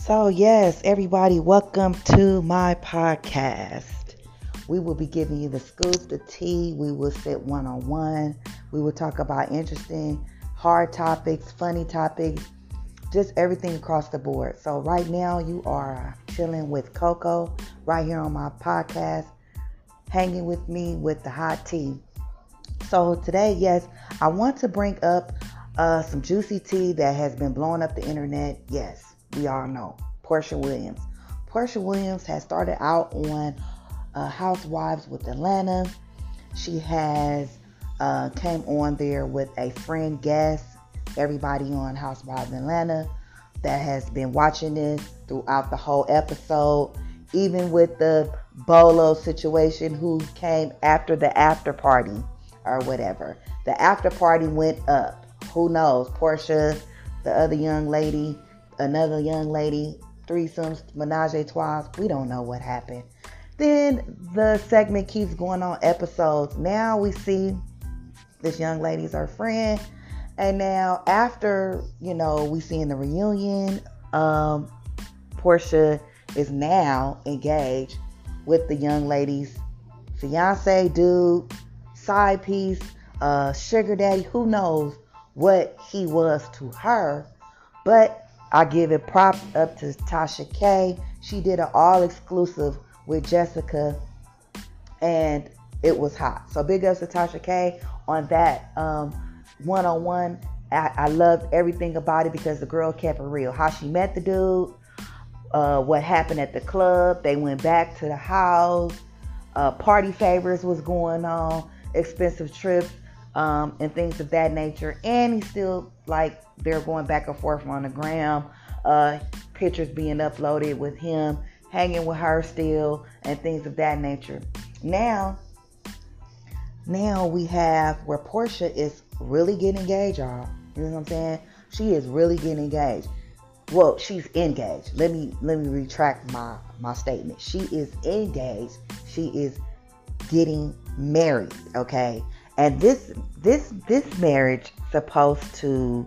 So, yes, everybody, welcome to my podcast. We will be giving you the scoop, the tea. We will sit one on one. We will talk about interesting, hard topics, funny topics, just everything across the board. So, right now, you are chilling with Coco right here on my podcast, hanging with me with the hot tea. So, today, yes, I want to bring up uh, some juicy tea that has been blowing up the internet. Yes we all know Porsha Williams. Porsha Williams has started out on uh, Housewives with Atlanta. She has uh, came on there with a friend guest. Everybody on Housewives Atlanta that has been watching this throughout the whole episode, even with the Bolo situation, who came after the after party or whatever. The after party went up. Who knows? Porsha, the other young lady, another young lady, threesomes, menage a trois. We don't know what happened. Then the segment keeps going on episodes. Now we see this young lady's our friend. And now after, you know, we see in the reunion, um, Porsha is now engaged with the young lady's fiance, dude, side piece, uh, sugar daddy, who knows what he was to her. But I give it prop up to Tasha K. She did an all exclusive with Jessica, and it was hot. So big ups to Tasha K on that one on one. I loved everything about it because the girl kept it real. How she met the dude, uh, what happened at the club. They went back to the house. Uh, party favors was going on, expensive trips, um, and things of that nature. And he still like they're going back and forth on the gram. Uh, pictures being uploaded with him hanging with her still and things of that nature. Now, now we have where Porsha is really getting engaged, y'all. You know what I'm saying? She is really getting engaged. Well, she's engaged. Let me let me retract my my statement. She is engaged. She is getting married. Okay, and this this this marriage supposed to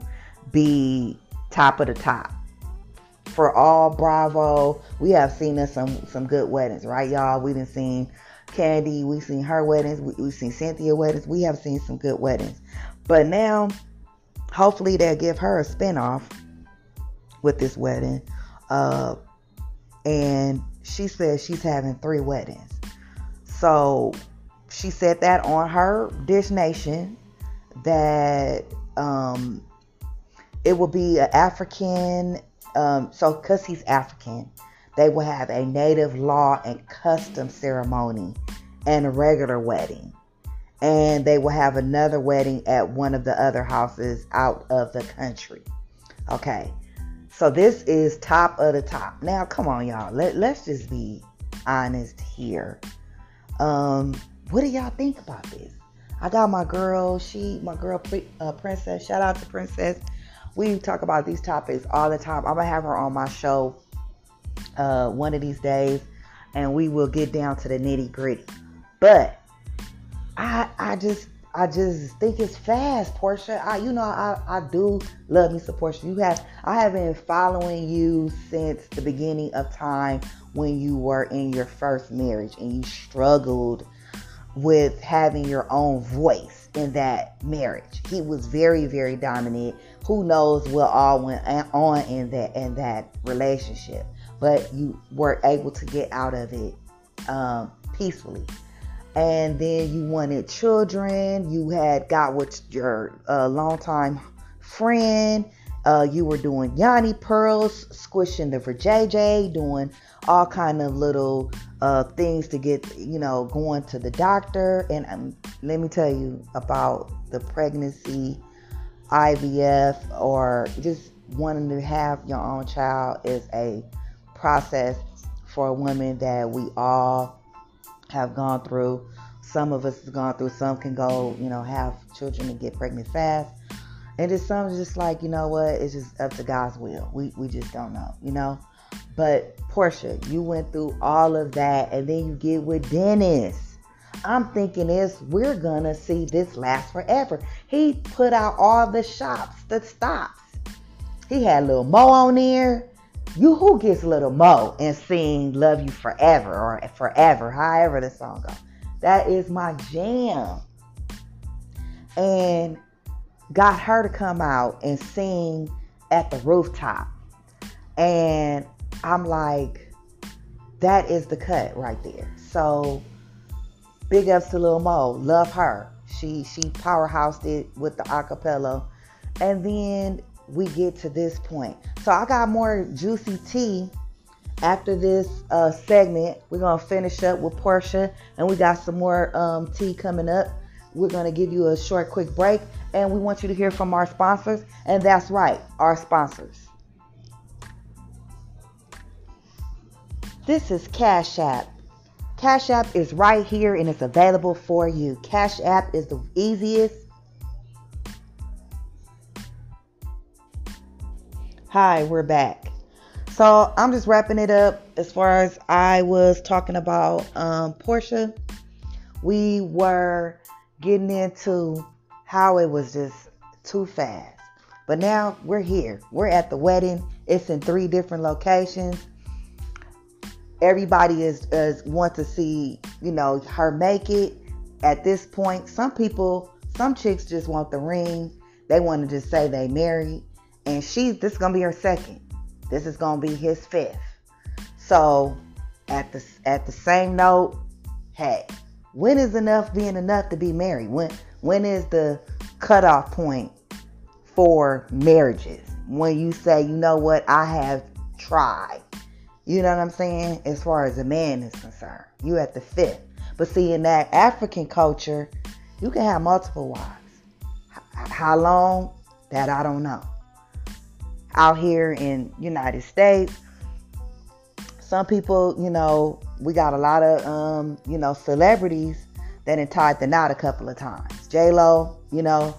be top of the top for all Bravo. We have seen us some some good weddings, right, y'all? We have seen Candy, we've seen her weddings, we, we've seen Cynthia weddings. We have seen some good weddings, but now, hopefully, they'll give her a spinoff with this wedding. Uh, and she says she's having three weddings. So she said that on her Dish Nation that um, it will be an African. Um, so, because he's African, they will have a native law and custom ceremony and a regular wedding. And they will have another wedding at one of the other houses out of the country. Okay. So this is top of the top. Now, come on, y'all. Let, let's just be honest here. Um, what do y'all think about this? I got my girl, she, my girl, uh, Princess. Shout out to Princess. We talk about these topics all the time. I'm gonna have her on my show uh, one of these days, and we will get down to the nitty gritty. But I, I just, I just think it's fast, Porsha. I, you know, I, I do love me some Porsha. You have, I have been following you since the beginning of time when you were in your first marriage and you struggled with having your own voice in that marriage. He was very, very dominant. Who knows what all went on in that in that relationship, but you were able to get out of it um, peacefully. And then you wanted children. You had got with your uh, longtime friend. Uh, you were doing Yoni pearls, squishing the JJ, doing all kind of little uh, things to get you know going to the doctor. And um, let me tell you about the pregnancy, IVF, or just wanting to have your own child is a process for a woman that we all have gone through. Some of us have gone through. Some can go, you know, have children and get pregnant fast and it's some just like, you know what, it's just up to God's will. We we just don't know, you know? But Porsha, you went through all of that and then you get with Dennis. I'm thinking is we're gonna see this last forever. He put out all the shops, the stops. He had Lil Mo on there. you who gets Lil Mo and sing Love You Forever or Forever, however the song goes. That is my jam. And got her to come out and sing at the rooftop. And I'm like, that is the cut right there. So big ups to Lil Mo. Love her. She she powerhoused it with the acapella. And then we get to this point. So I got more juicy tea after this uh, segment. We're gonna finish up with Porsha, and we got some more um, tea coming up. We're gonna give you a short, quick break, and we want you to hear from our sponsors. And that's right, our sponsors. This is Cash App. Cash App is right here and it's available for you. Cash App is the easiest Hi, we're back. So I'm just wrapping it up as far as I was talking about um, Porsha. We were getting into how it was just too fast. But now we're here. We're at the wedding. It's in three different locations. Everybody is, is want to see, you know, her make it. At this point, some people, some chicks just want the ring. They want to just say they married and she's this is gonna be her second. This is gonna be his fifth. So at the at the same note, hey, when is enough being enough to be married? When when is the cutoff point for marriages? When you say, you know what, I have tried. You know what I'm saying? As far as a man is concerned, you at the fifth. But see, in that African culture, you can have multiple wives. How long? That I don't know out here in United States. Some people, you know, we got a lot of, um, you know, celebrities that have tied the knot a couple of times. J Lo, you know,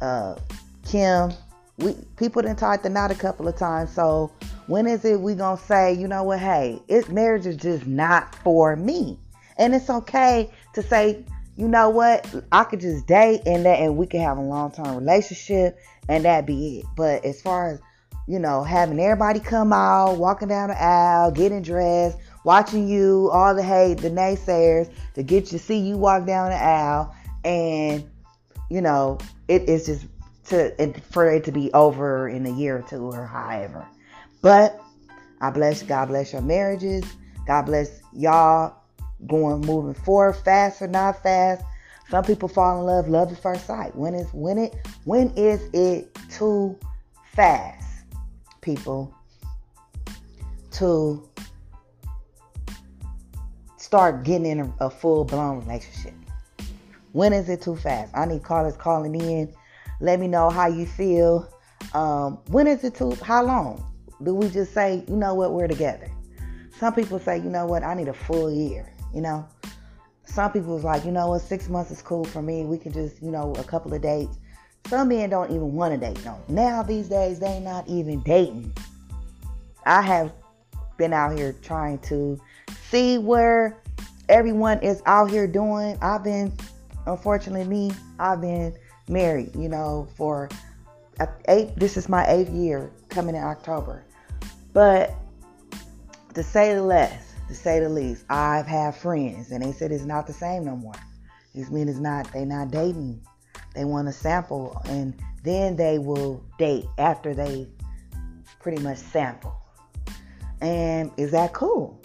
uh, Kim, we people didn't tied the knot a couple of times. So when is it we gonna say, you know what? Hey, it marriage is just not for me, and it's okay to say, you know what? I could just date and that, and we can have a long term relationship, and that be it. But as far as you know, having everybody come out, walking down the aisle, getting dressed, watching you, all the hate, the naysayers, to get you see you walk down the aisle, and you know, it is just to for it to be over in a year or two or however. But I bless God bless your marriages. God bless y'all going moving forward, fast or not fast. Some people fall in love, love at first sight. When is when it when is it too fast? people to start getting in a, full blown relationship? When is it too fast? I need callers calling in. Let me know how you feel. Um, when is it too? How long? Do we just say, you know what, we're together? Some people say, you know what, I need a full year. You know, some people people's like, you know what, six months is cool for me. We can just, you know, a couple of dates. Some men don't even want to date no. Now these days they not even dating. I have been out here trying to see where everyone is out here doing. I've been unfortunately me, I've been married, you know, for eight this is my eighth year coming in October. But to say the less, to say the least, I've had friends and they said it's not the same no more. These men is not they not dating they want to sample and then they will date after they pretty much sample. And is that cool?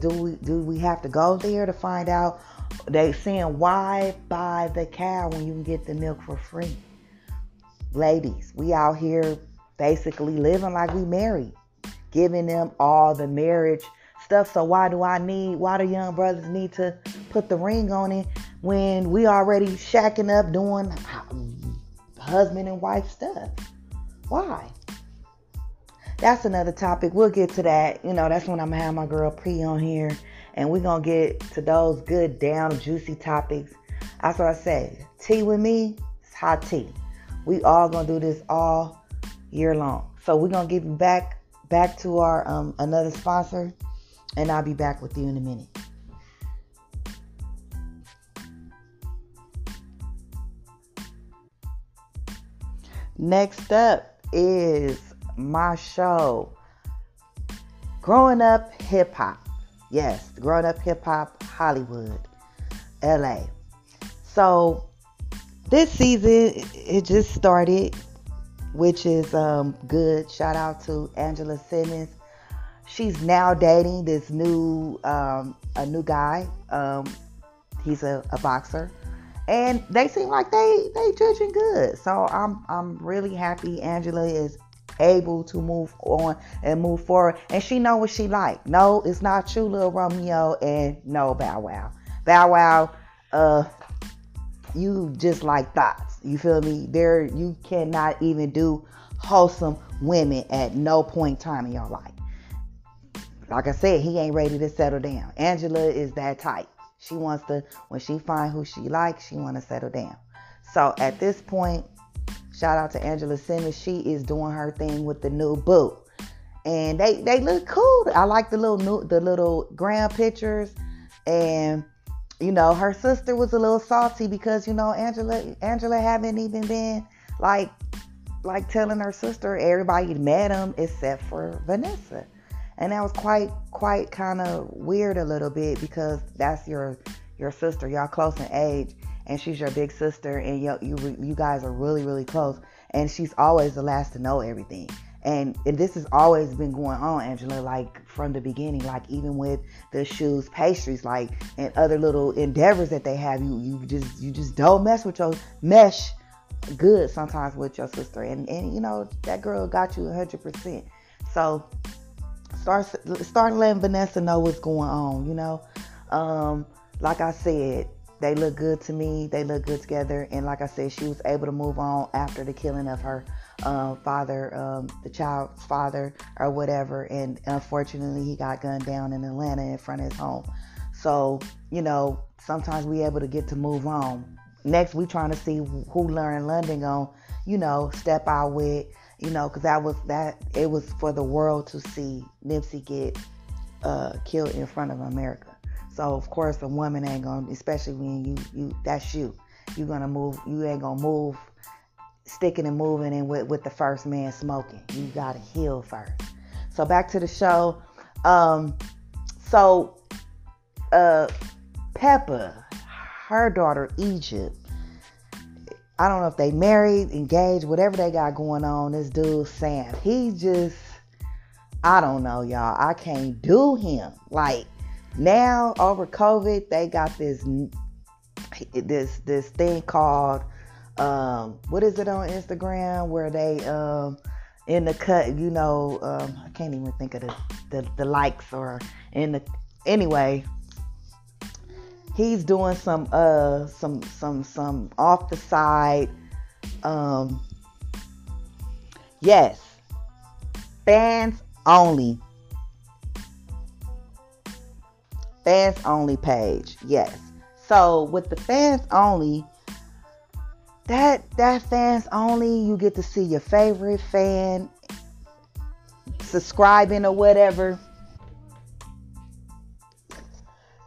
Do we do we have to go there to find out? They saying why buy the cow when you can get the milk for free? Ladies, we out here basically living like we married, giving them all the marriage stuff. So why do I need? Why do young brothers need to put the ring on it when we already shacking up doing uh, husband and wife stuff. Why? That's another topic. We'll get to that. You know, that's when I'm gonna have my girl Pre on here and we're gonna get to those good down juicy topics. That's what I say. Tea with me, it's hot tea. We all gonna do this all year long. So we're gonna give get back back to our um, another sponsor and I'll be back with you in a minute. Next up is my show, growing up hip hop. Yes, growing up hip hop, Hollywood, LA. So this season it just started, which is um, good. Shout out to Angela Simmons. She's now dating this new um, a new guy. Um, he's a, a boxer and they seem like they they judging good. So I'm I'm really happy Angela is able to move on and move forward, and she know what she like. No, it's not you, little Romeo, and no Bow Wow. Bow Wow, uh, you just like thoughts. You feel me? There, you cannot even do wholesome women at no point in time in your life. Like I said, he ain't ready to settle down. Angela is that type. She wants to, when she find who she likes, she want to settle down. So at this point, shout out to Angela Simmons. She is doing her thing with the new boo, and they they look cool. I like the little new, the little gram pictures, and you know her sister was a little salty because you know Angela Angela haven't even been like like telling her sister everybody met him except for Vanessa and that was quite quite kind of weird a little bit because that's your your sister y'all close in age and she's your big sister and you you you guys are really really close and she's always the last to know everything. And, and this has always been going on angela like from the beginning like even with the shoes pastries like and other little endeavors that they have you you just you just don't mess with your mesh good sometimes with your sister. And and you know that girl got you 100% so start start letting Vanessa know what's going on. You know, um, like I said, they look good to me. They look good together, and like I said, she was able to move on after the killing of her uh, father, um, the child's father, or whatever. And unfortunately, he got gunned down in Atlanta in front of his home. So you know, sometimes we able to get to move on. Next, we trying to see who Lauren London going you know, step out with you know, because that was that it was for the world to see Nipsey get uh, killed in front of America. So of course a woman ain't gonna, especially when you you that's you, You're gonna move. You ain't gonna move, sticking and moving and with with the first man smoking. You gotta heal first. So back to the show. Um, so uh, Pepa, her daughter Egypt I don't know if they married, engaged, whatever they got going on. This dude Sam, he just, I don't know, y'all. I can't do him. Like now over COVID, they got this this this thing called um, what is it on Instagram where they um, in the cut, you know, um, I can't even think of the, the the likes or in the anyway he's doing some uh some some some off the side um yes fans only fans only page. Yes. So with the fans only that that fans only you get to see your favorite fan subscribing or whatever.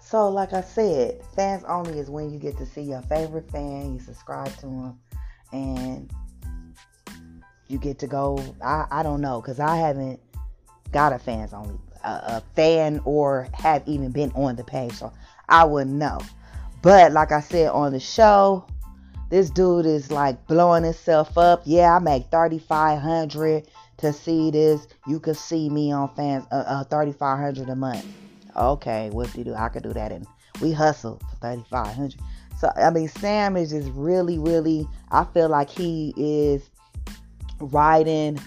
So, like I said, fans only is when you get to see your favorite fan, you subscribe to them, and you get to go. I, I don't know, because I haven't got a fans only, a, a fan, or have even been on the page, so I wouldn't know. But, like I said on the show, this dude is like blowing himself up. Yeah, I make 3500 to see this. You can see me on fans uh, uh 3500 a month okay, what do you do? I could do that. And we hustle for 3500 So, I mean, Sam is just really, really, I feel like he is riding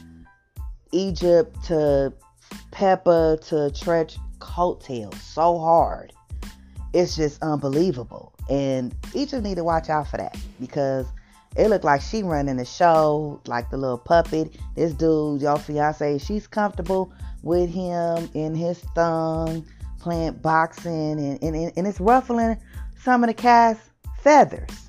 Egypt to Pepa to Treach coattails so hard. It's just unbelievable. And Egypt need to watch out for that because it looked like she running the show like the little puppet. This dude, your fiance, she's comfortable with him in his thong playing boxing and, and, and it's ruffling some of the cast feathers.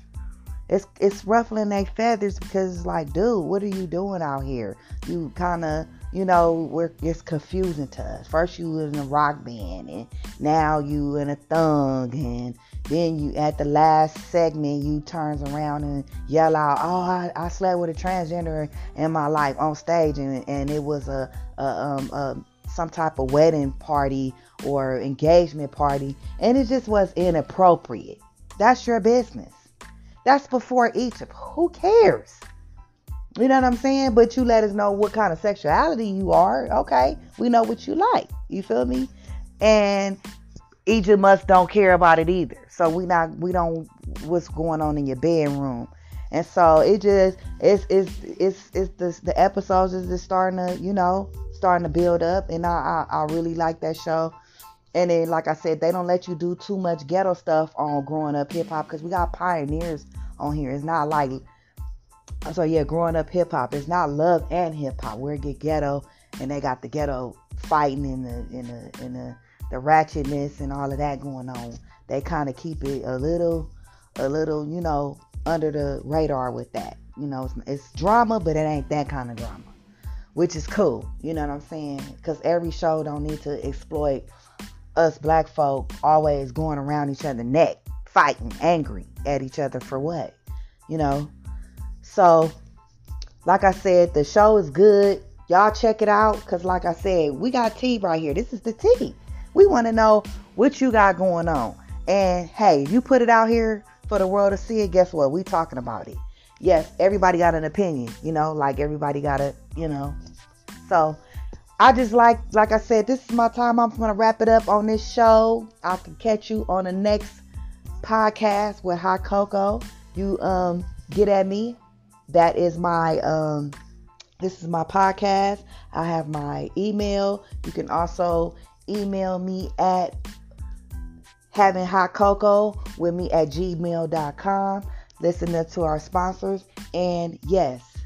It's it's ruffling their feathers because it's like, dude, what are you doing out here? You kind of, you know, we're it's confusing to us. First you was in a rock band, and now you in a thong, and then you at the last segment you turns around and yell out, "Oh, I, I slept with a transgender in my life on stage, and, and it was a, a um a some type of wedding party or engagement party and it just was inappropriate. That's your business. That's before Egypt. Who cares? You know what I'm saying? But you let us know what kind of sexuality you are. Okay. We know what you like. You feel me? And each of us don't care about it either. So we not we don't what's going on in your bedroom. And so it just it's it's it's it's the the episodes is just starting to, you know, starting to build up and I, I I really like that show. And then like I said, they don't let you do too much ghetto stuff on growing up hip hop because we got pioneers on here. It's not like so yeah, growing up hip hop. It's not love and hip hop. Where it get ghetto and they got the ghetto fighting in the in the the the ratchetness and all of that going on. They kind of keep it a little a little, you know, under the radar with that. You know, it's, it's drama, but it ain't that kind of drama, which is cool. You know what I'm saying? Because every show don't need to exploit us black folk always going around each other neck, fighting, angry at each other for what? You know, so, like I said, the show is good. Y'all check it out because, like I said, we got tea right here. This is the tea. We want to know what you got going on. And hey, you put it out here for the world to see it. Guess what? We talking about it. Yes, everybody got an opinion. You know, like everybody got a, you know. So I just like, like I said, this is my time. I'm gonna wrap it up on this show. I can catch you on the next podcast with Hot Cocoa. You um get at me that is my um this is my podcast. I have my email. You can also email me at having hot cocoa with me at gmail.com. Listen to our sponsors. And yes,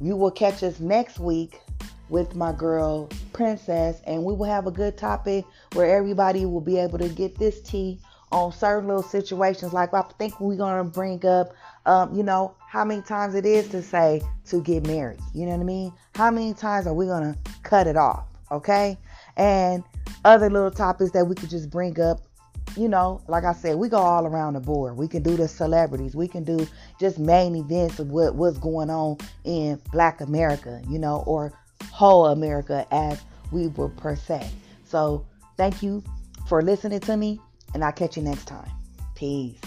you will catch us next week with my girl Princess, and we will have a good topic where everybody will be able to get this tea on certain little situations. Like I think we're gonna bring up, um, you know, how many times it is to say to get married. You know what I mean? How many times are we to cut it off? Okay. And other little topics that we could just bring up. You know, like I said, we go all around the board. We can do the celebrities. We can do just main events of what, what's going on in Black America, you know, or whole America as we would per se. So thank you for listening to me, and I'll catch you next time. Peace.